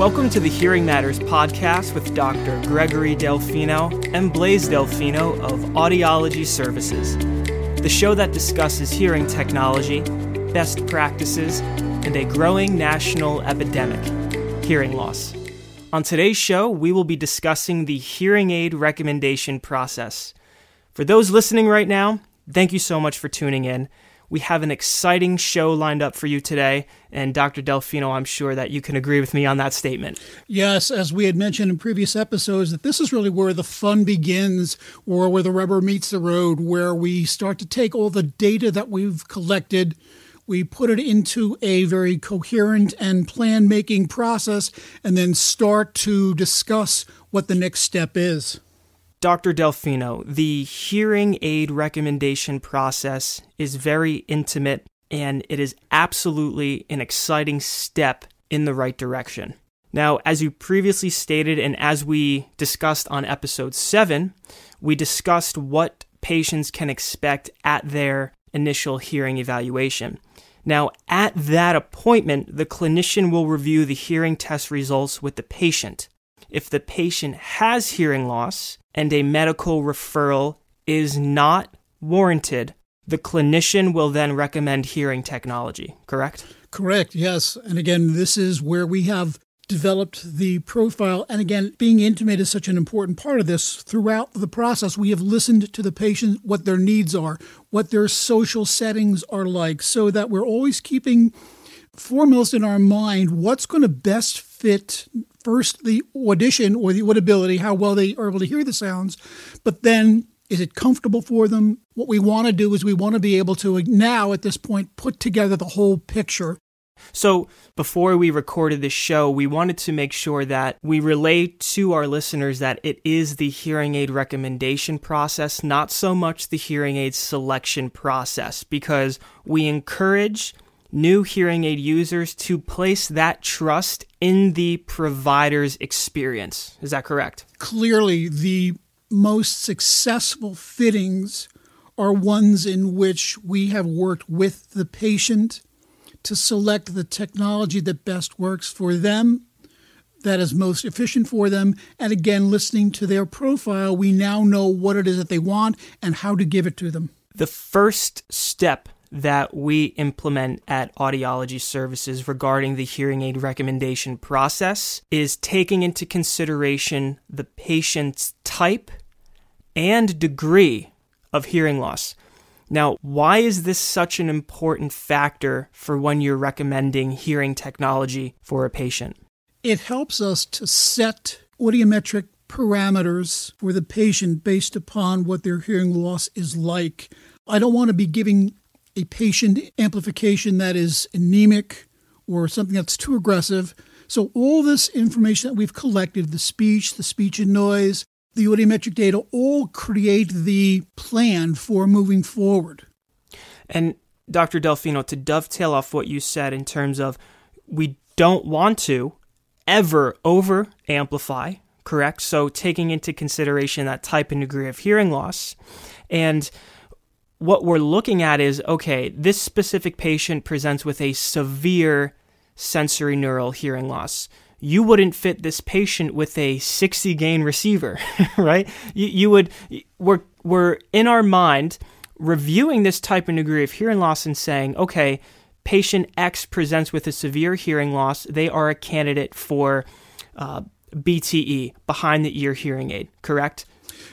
Welcome to the Hearing Matters podcast with Dr. Gregory Delfino and Blaise Delfino of Audiology Services, the show that discusses hearing technology, best practices, and a growing national epidemic hearing loss. On today's show, we will be discussing the hearing aid recommendation process. For those listening right now, thank you so much for tuning in. We have an exciting show lined up for you today. And Dr. Delfino, I'm sure that you can agree with me on that statement. Yes, as we had mentioned in previous episodes, that this is really where the fun begins or where the rubber meets the road, where we start to take all the data that we've collected. We put it into a very coherent and plan making process and then start to discuss what the next step is. Dr. Delfino, the hearing aid recommendation process is very intimate and it is absolutely an exciting step in the right direction. Now, as you previously stated, and as we discussed on episode 7, we discussed what patients can expect at their initial hearing evaluation. Now, at that appointment, the clinician will review the hearing test results with the patient. If the patient has hearing loss, and a medical referral is not warranted, the clinician will then recommend hearing technology, correct? Correct, yes. And again, this is where we have developed the profile. And again, being intimate is such an important part of this. Throughout the process, we have listened to the patient, what their needs are, what their social settings are like, so that we're always keeping foremost in our mind what's going to best fit first the audition or the audibility, how well they are able to hear the sounds, but then is it comfortable for them? What we want to do is we want to be able to now at this point put together the whole picture. So, before we recorded this show, we wanted to make sure that we relay to our listeners that it is the hearing aid recommendation process, not so much the hearing aid selection process, because we encourage new hearing aid users to place that trust in the provider's experience. Is that correct? Clearly, the most successful fittings are ones in which we have worked with the patient to select the technology that best works for them, that is most efficient for them. And again, listening to their profile, we now know what it is that they want and how to give it to them. The first step that we implement at Audiology Services regarding the hearing aid recommendation process is taking into consideration the patient's type and degree of hearing loss. Now, why is this such an important factor for when you're recommending hearing technology for a patient? It helps us to set audiometric parameters for the patient based upon what their hearing loss is like. I don't want to be giving a patient amplification that is anemic or something that's too aggressive. So, all this information that we've collected the speech, the speech and noise, the audiometric data all create the plan for moving forward. And Dr. Delfino, to dovetail off what you said in terms of we don't want to ever over amplify, correct? So, taking into consideration that type and degree of hearing loss. And what we're looking at is okay, this specific patient presents with a severe sensorineural hearing loss. You wouldn't fit this patient with a 60 gain receiver, right? You, you would, we're, we're in our mind reviewing this type and degree of hearing loss and saying, okay, patient X presents with a severe hearing loss. They are a candidate for uh, BTE, behind the ear hearing aid, correct?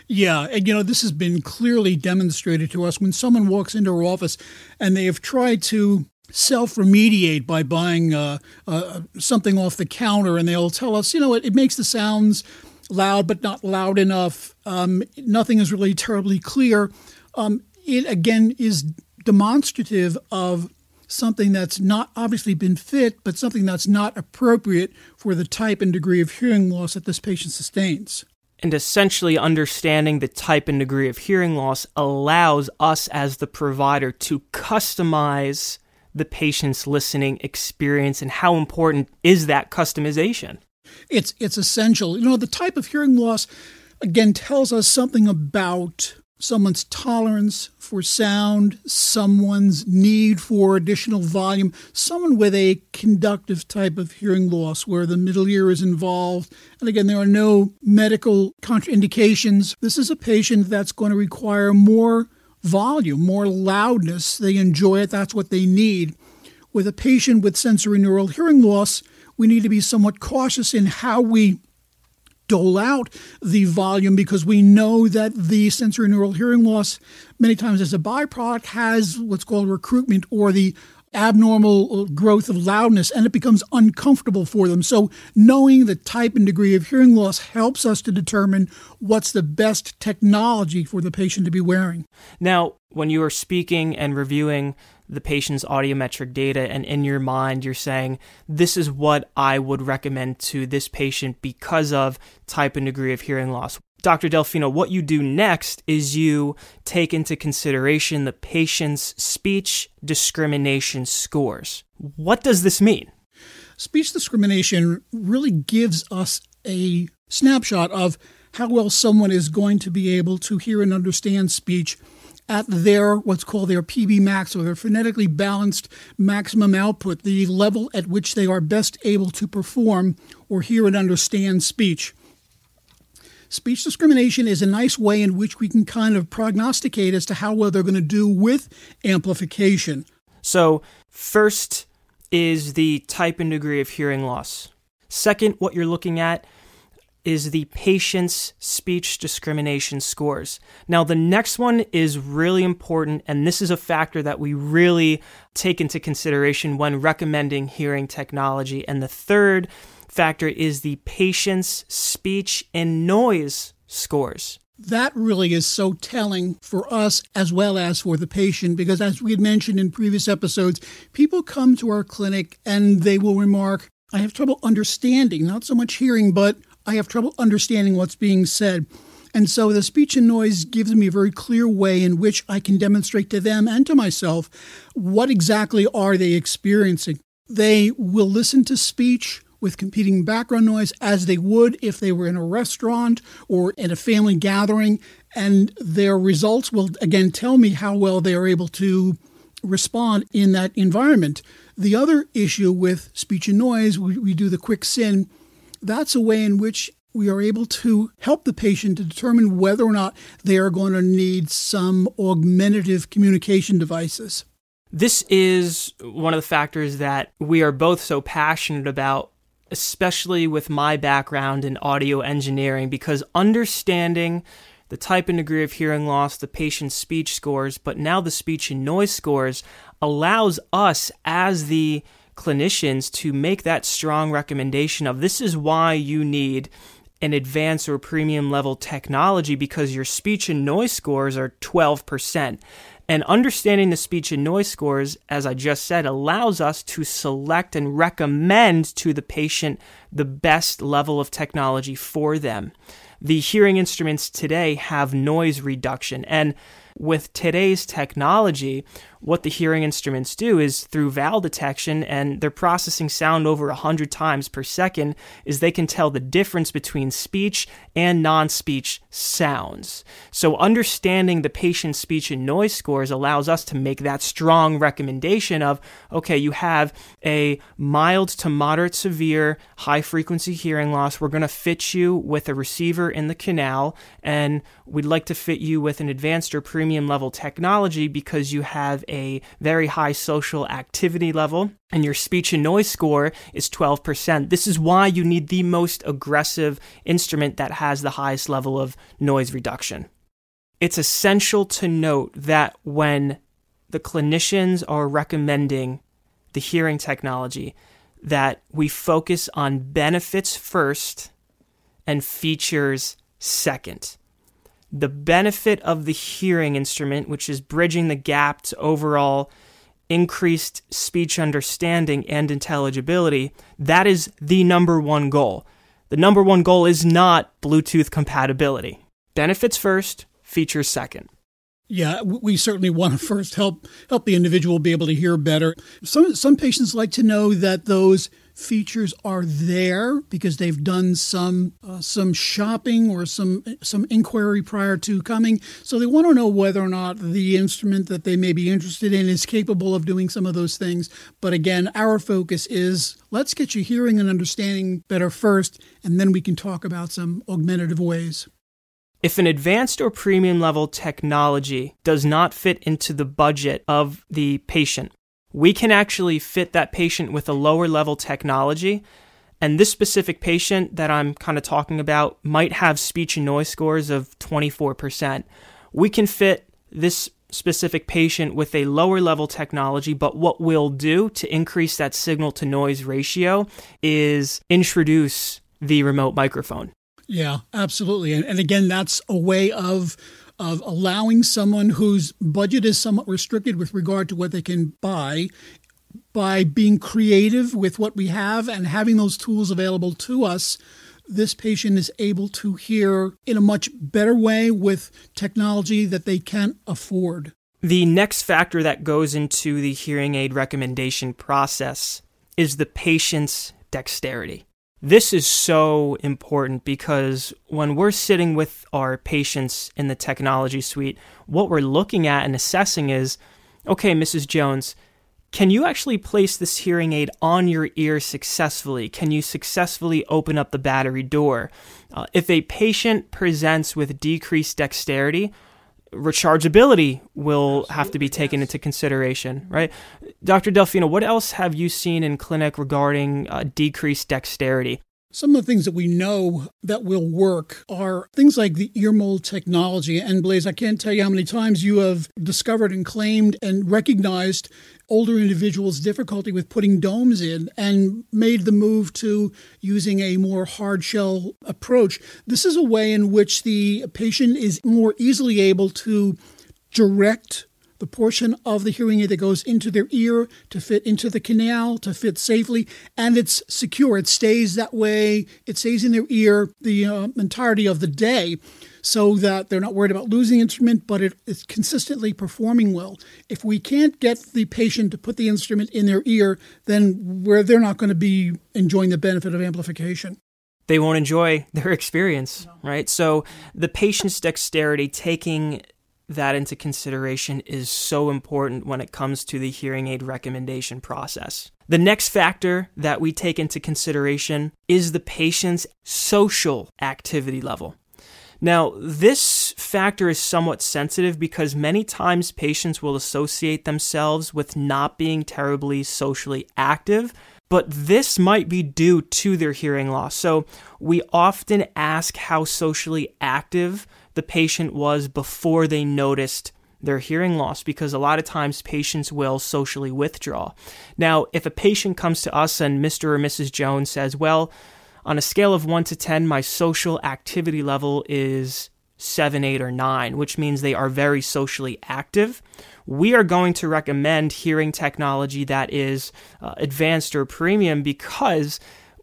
Yeah, and you know, this has been clearly demonstrated to us when someone walks into our office and they have tried to self remediate by buying uh, uh, something off the counter, and they'll tell us, you know, it, it makes the sounds loud but not loud enough. Um, nothing is really terribly clear. Um, it again is demonstrative of something that's not obviously been fit, but something that's not appropriate for the type and degree of hearing loss that this patient sustains and essentially understanding the type and degree of hearing loss allows us as the provider to customize the patient's listening experience and how important is that customization. It's it's essential. You know the type of hearing loss again tells us something about someone's tolerance for sound, someone's need for additional volume, someone with a conductive type of hearing loss where the middle ear is involved. And again, there are no medical contraindications. This is a patient that's going to require more volume, more loudness. They enjoy it, that's what they need. With a patient with sensorineural hearing loss, we need to be somewhat cautious in how we dole out the volume because we know that the sensorineural hearing loss, many times as a byproduct, has what's called recruitment or the abnormal uh, growth of loudness and it becomes uncomfortable for them. So, knowing the type and degree of hearing loss helps us to determine what's the best technology for the patient to be wearing. Now, when you are speaking and reviewing the patient's audiometric data and in your mind you're saying this is what I would recommend to this patient because of type and degree of hearing loss. Dr. Delfino, what you do next is you take into consideration the patient's speech discrimination scores. What does this mean? Speech discrimination really gives us a snapshot of how well someone is going to be able to hear and understand speech at their what's called their PB max or their phonetically balanced maximum output, the level at which they are best able to perform or hear and understand speech. Speech discrimination is a nice way in which we can kind of prognosticate as to how well they're going to do with amplification. So, first is the type and degree of hearing loss. Second, what you're looking at is the patient's speech discrimination scores. Now, the next one is really important, and this is a factor that we really take into consideration when recommending hearing technology. And the third factor is the patient's speech and noise scores. That really is so telling for us as well as for the patient because, as we had mentioned in previous episodes, people come to our clinic and they will remark, I have trouble understanding, not so much hearing, but I have trouble understanding what's being said. And so the speech and noise gives me a very clear way in which I can demonstrate to them and to myself what exactly are they experiencing. They will listen to speech with competing background noise as they would if they were in a restaurant or in a family gathering and their results will again tell me how well they are able to respond in that environment. The other issue with speech and noise, we, we do the QuickSIN that's a way in which we are able to help the patient to determine whether or not they are going to need some augmentative communication devices. This is one of the factors that we are both so passionate about, especially with my background in audio engineering, because understanding the type and degree of hearing loss, the patient's speech scores, but now the speech and noise scores allows us as the clinicians to make that strong recommendation of this is why you need an advanced or premium level technology because your speech and noise scores are 12%. And understanding the speech and noise scores, as I just said, allows us to select and recommend to the patient the best level of technology for them. The hearing instruments today have noise reduction, and with today's technology, what the hearing instruments do is through vowel detection and they're processing sound over 100 times per second is they can tell the difference between speech and non-speech sounds. So understanding the patient's speech and noise scores allows us to make that strong recommendation of okay, you have a mild to moderate severe high frequency hearing loss. We're going to fit you with a receiver in the canal and we'd like to fit you with an advanced or premium level technology because you have a very high social activity level and your speech and noise score is 12%. This is why you need the most aggressive instrument that has the highest level of noise reduction. It's essential to note that when the clinicians are recommending the hearing technology, that we focus on benefits first and features second the benefit of the hearing instrument, which is bridging the gap to overall increased speech understanding and intelligibility, that is the number one goal. The number one goal is not Bluetooth compatibility. Benefits first, features second. Yeah, we certainly want to first help help the individual be able to hear better. Some some patients like to know that those features are there because they've done some uh, some shopping or some some inquiry prior to coming. So they want to know whether or not the instrument that they may be interested in is capable of doing some of those things. But again, our focus is let's get you hearing and understanding better first, and then we can talk about some augmentative ways. If an advanced or premium level technology does not fit into the budget of the patient, we can actually fit that patient with a lower level technology. And this specific patient that I'm kind of talking about might have speech and noise scores of 24%. We can fit this specific patient with a lower level technology, but what we'll do to increase that signal to noise ratio is introduce the remote microphone. Yeah, absolutely. And, and again, that's a way of of allowing someone whose budget is somewhat restricted with regard to what they can buy by being creative with what we have and having those tools available to us this patient is able to hear in a much better way with technology that they can't afford. The next factor that goes into the hearing aid recommendation process is the patient's dexterity. This is so important because when we're sitting with our patients in the technology suite, what we're looking at and assessing is okay, Mrs. Jones, can you actually place this hearing aid on your ear successfully? Can you successfully open up the battery door? Uh, if a patient presents with decreased dexterity, rechargeability will Absolutely, have to be taken yes. into consideration, right? Dr. Delfino, what else have you seen in clinic regarding uh, decreased dexterity? Some of the things that we know that will work are things like the ear mold technology. And Blaise, I can't tell you how many times you have discovered and claimed and recognized older individuals' difficulty with putting domes in and made the move to using a more hard shell approach. This is a way in which the patient is more easily able to direct the portion of the hearing aid that goes into their ear to fit into the canal to fit safely and it's secure it stays that way it stays in their ear the uh, entirety of the day so that they're not worried about losing instrument, but it is consistently performing well. If we can't get the patient to put the instrument in their ear, then where they're not going to be enjoying the benefit of amplification. They won't enjoy their experience, no. right? So the patient's dexterity, taking that into consideration is so important when it comes to the hearing aid recommendation process. The next factor that we take into consideration is the patient's social activity level. Now, this factor is somewhat sensitive because many times patients will associate themselves with not being terribly socially active, but this might be due to their hearing loss. So, we often ask how socially active the patient was before they noticed their hearing loss because a lot of times patients will socially withdraw. Now, if a patient comes to us and Mr. or Mrs. Jones says, Well, on a scale of 1 to 10, my social activity level is 7, 8, or 9, which means they are very socially active. We are going to recommend hearing technology that is uh, advanced or premium because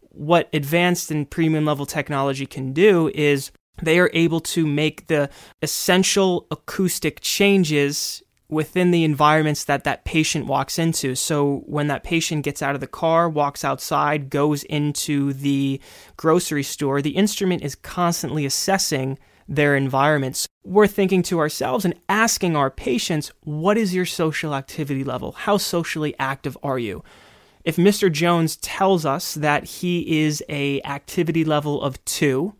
what advanced and premium level technology can do is they are able to make the essential acoustic changes within the environments that that patient walks into. So when that patient gets out of the car, walks outside, goes into the grocery store, the instrument is constantly assessing their environments. We're thinking to ourselves and asking our patients, what is your social activity level? How socially active are you? If Mr. Jones tells us that he is a activity level of 2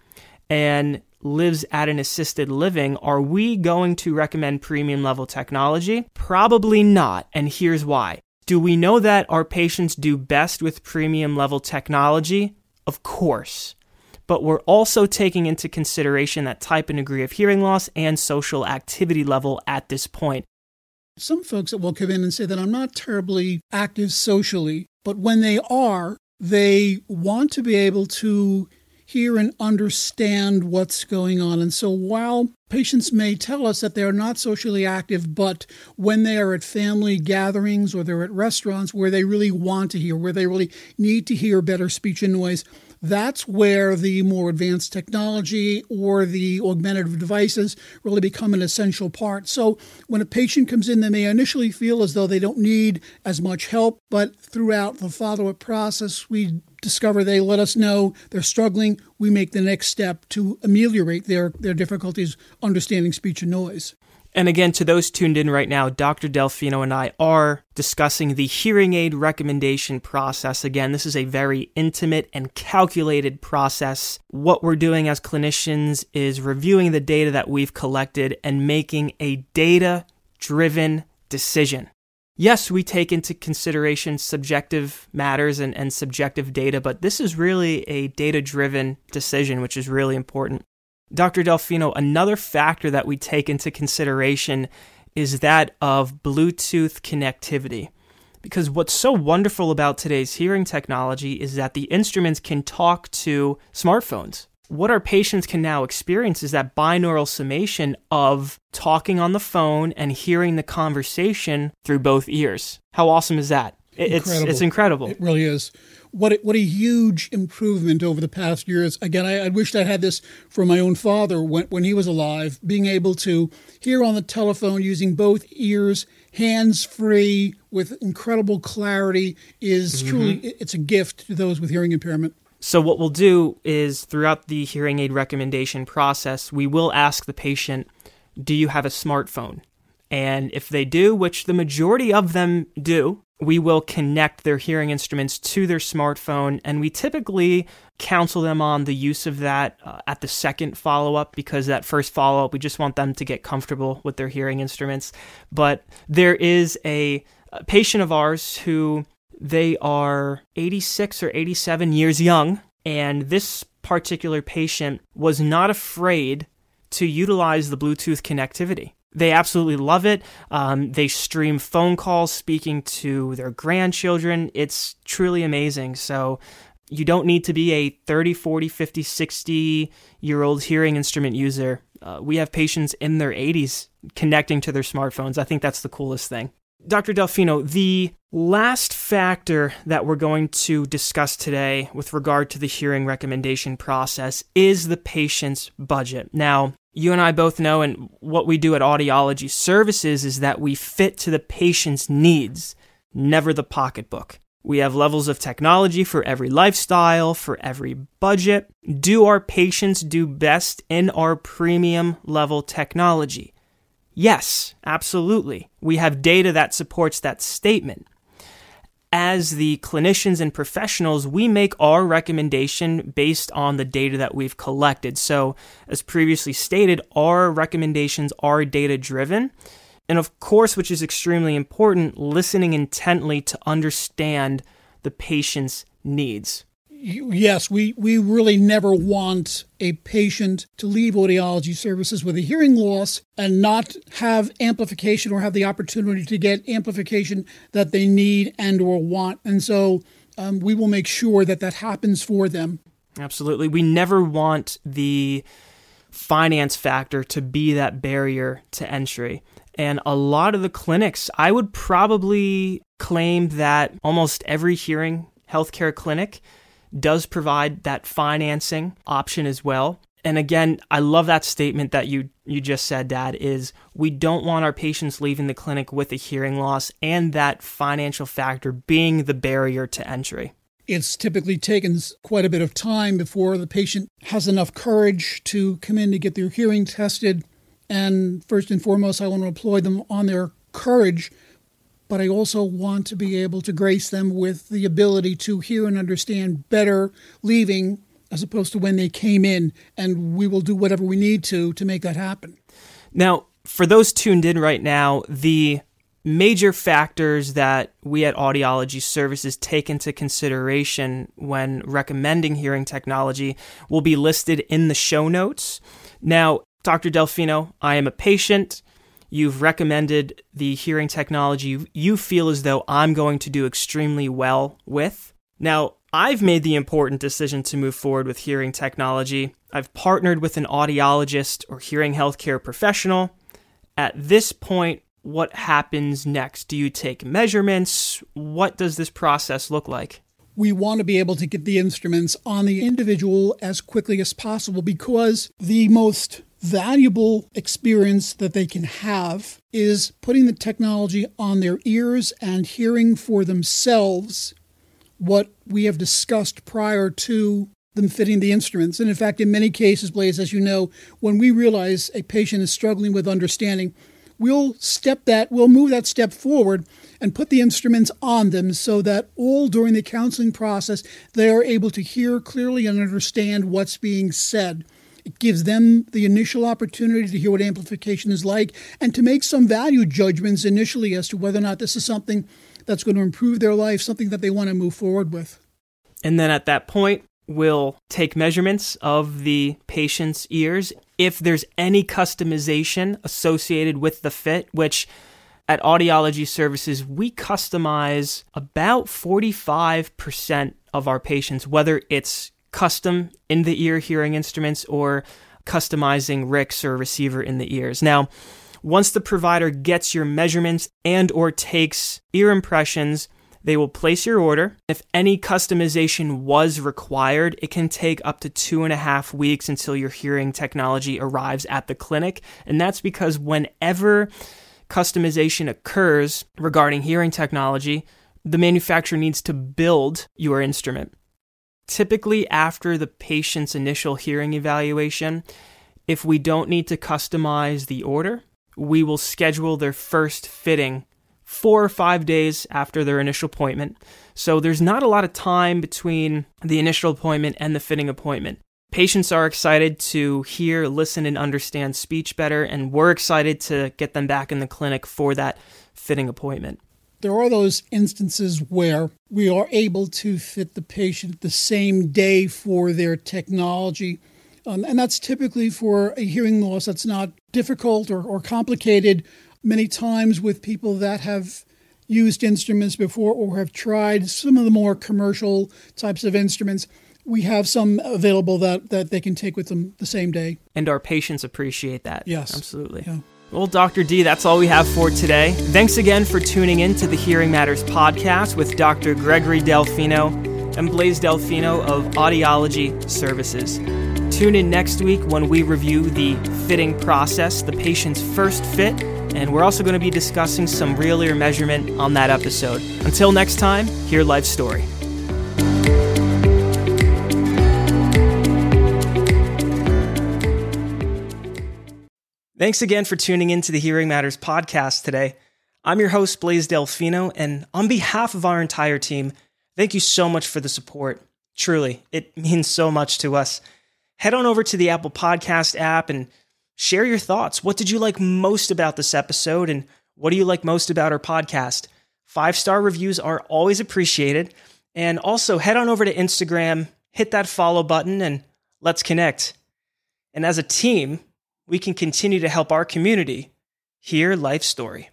and lives at an assisted living, are we going to recommend premium level technology? Probably not, and here's why. Do we know that our patients do best with premium level technology? Of course. But we're also taking into consideration that type and degree of hearing loss and social activity level at this point. Some folks that will come in and say that I'm not terribly active socially, but when they are, they want to be able to hear and understand what's going on. And so while patients may tell us that they're not socially active, but when they are at family gatherings or they're at restaurants where they really want to hear, where they really need to hear better speech and noise, that's where the more advanced technology or the augmentative devices really become an essential part. So when a patient comes in, they may initially feel as though they don't need as much help, but throughout the follow up process, we discover they let us know they're struggling. We make the next step to ameliorate their, their difficulties understanding speech and noise. And again, to those tuned in right now, Dr. Delfino and I are discussing the hearing aid recommendation process. Again, this is a very intimate and calculated process. What we're doing as clinicians is reviewing the data that we've collected and making a data driven decision. Yes, we take into consideration subjective matters and, and subjective data, but this is really a data driven decision, which is really important. Dr. Delfino, another factor that we take into consideration is that of Bluetooth connectivity. Because what's so wonderful about today's hearing technology is that the instruments can talk to smartphones. What our patients can now experience is that binaural summation of talking on the phone and hearing the conversation through both ears. How awesome is that? It's incredible. it's incredible. It really is what a, what a huge improvement over the past years. Again, I, I wished I had this for my own father when, when he was alive, being able to hear on the telephone using both ears, hands free, with incredible clarity is mm-hmm. truly it's a gift to those with hearing impairment. So, what we'll do is throughout the hearing aid recommendation process, we will ask the patient, Do you have a smartphone? And if they do, which the majority of them do, we will connect their hearing instruments to their smartphone, and we typically counsel them on the use of that uh, at the second follow up because that first follow up, we just want them to get comfortable with their hearing instruments. But there is a, a patient of ours who they are 86 or 87 years young, and this particular patient was not afraid to utilize the Bluetooth connectivity they absolutely love it. Um, they stream phone calls speaking to their grandchildren. It's truly amazing. So you don't need to be a 30, 40, 50, 60 year old hearing instrument user. Uh, we have patients in their 80s connecting to their smartphones. I think that's the coolest thing. Dr. Delfino, the last factor that we're going to discuss today with regard to the hearing recommendation process is the patient's budget. Now, you and I both know, and what we do at Audiology Services is that we fit to the patient's needs, never the pocketbook. We have levels of technology for every lifestyle, for every budget. Do our patients do best in our premium level technology? Yes, absolutely. We have data that supports that statement as the clinicians and professionals, we make our recommendation based on the data that we've collected. So, as previously stated, our recommendations are data driven. And of course, which is extremely important, listening intently to understand the patient's needs yes, we, we really never want a patient to leave audiology services with a hearing loss and not have amplification or have the opportunity to get amplification that they need and or want. And so um, we will make sure that that happens for them. Absolutely. We never want the finance factor to be that barrier to entry. And a lot of the clinics, I would probably claim that almost every hearing healthcare clinic does provide that financing option as well. And again, I love that statement that you you just said, Dad, is we don't want our patients leaving the clinic with a hearing loss and that financial factor being the barrier to entry. It's typically taken quite a bit of time before the patient has enough courage to come in to get their hearing tested. And first and foremost, I want to applaud them on their courage but I also want to be able to grace them with the ability to hear and understand better leaving as opposed to when they came in. And we will do whatever we need to to make that happen. Now, for those tuned in right now, the major factors that we at Audiology Services take into consideration when recommending hearing technology will be listed in the show notes. Now, Dr. Delfino, I am a patient. You've recommended the hearing technology you feel as though I'm going to do extremely well with. Now, I've made the important decision to move forward with hearing technology. I've partnered with an audiologist or hearing healthcare professional. At this point, what happens next? Do you take measurements? What does this process look like? We want to be able to get the instruments on the individual as quickly as possible because the most valuable experience that they can have is putting the technology on their ears and hearing for themselves what we have discussed prior to them fitting the instruments. And in fact, in many cases, Blaise, as you know, when we realize a patient is struggling with understanding, we'll step that, we'll move that step forward and put the instruments on them so that all during the counseling process, they are able to hear clearly and understand what's being said. It gives them the initial opportunity to hear what amplification is like and to make some value judgments initially as to whether or not this is something that's going to improve their life, something that they want to move forward with. And then at that point, we'll take measurements of the patient's ears. If there's any customization associated with the fit, which at Audiology Services, we customize about 45% of our patients, whether it's custom in the ear hearing instruments or customizing RICs or receiver in the ears. Now, once the provider gets your measurements and or takes ear impressions, they will place your order. If any customization was required, it can take up to two and a half weeks until your hearing technology arrives at the clinic. And that's because whenever customization occurs regarding hearing technology, the manufacturer needs to build your instrument. Typically, after the patient's initial hearing evaluation, if we don't need to customize the order, we will schedule their first fitting four or five days after their initial appointment. So there's not a lot of time between the initial appointment and the fitting appointment. Patients are excited to hear, listen, and understand speech better, and we're excited to get them back in the clinic for that fitting appointment. There are those instances where we are able to fit the patient the same day for their technology. Um, and that's typically for a hearing loss that's not difficult or, or complicated. Many times with people that have used instruments before or have tried some of the more commercial types of instruments, we have some available that, that they can take with them the same day. And our patients appreciate that. Yes. Absolutely. Yeah. Well, Dr. D, that's all we have for today. Thanks again for tuning in to the Hearing Matters podcast with Dr. Gregory Delfino and Blaise Delfino of Audiology Services. Tune in next week when we review the fitting process, the patient's first fit, and we're also going to be discussing some real ear measurement on that episode. Until next time, hear Life Story. Thanks again for tuning in to the Hearing Matters podcast today. I'm your host, Blaise Delfino, and on behalf of our entire team, thank you so much for the support. Truly, it means so much to us head on over to the Apple Podcast app and share your thoughts. What did you like most about this episode? And what do you like most about our podcast? Five star reviews are always appreciated. And also head on over to Instagram, hit that follow button, and let's connect. And as a team, we can continue to help our community hear life story.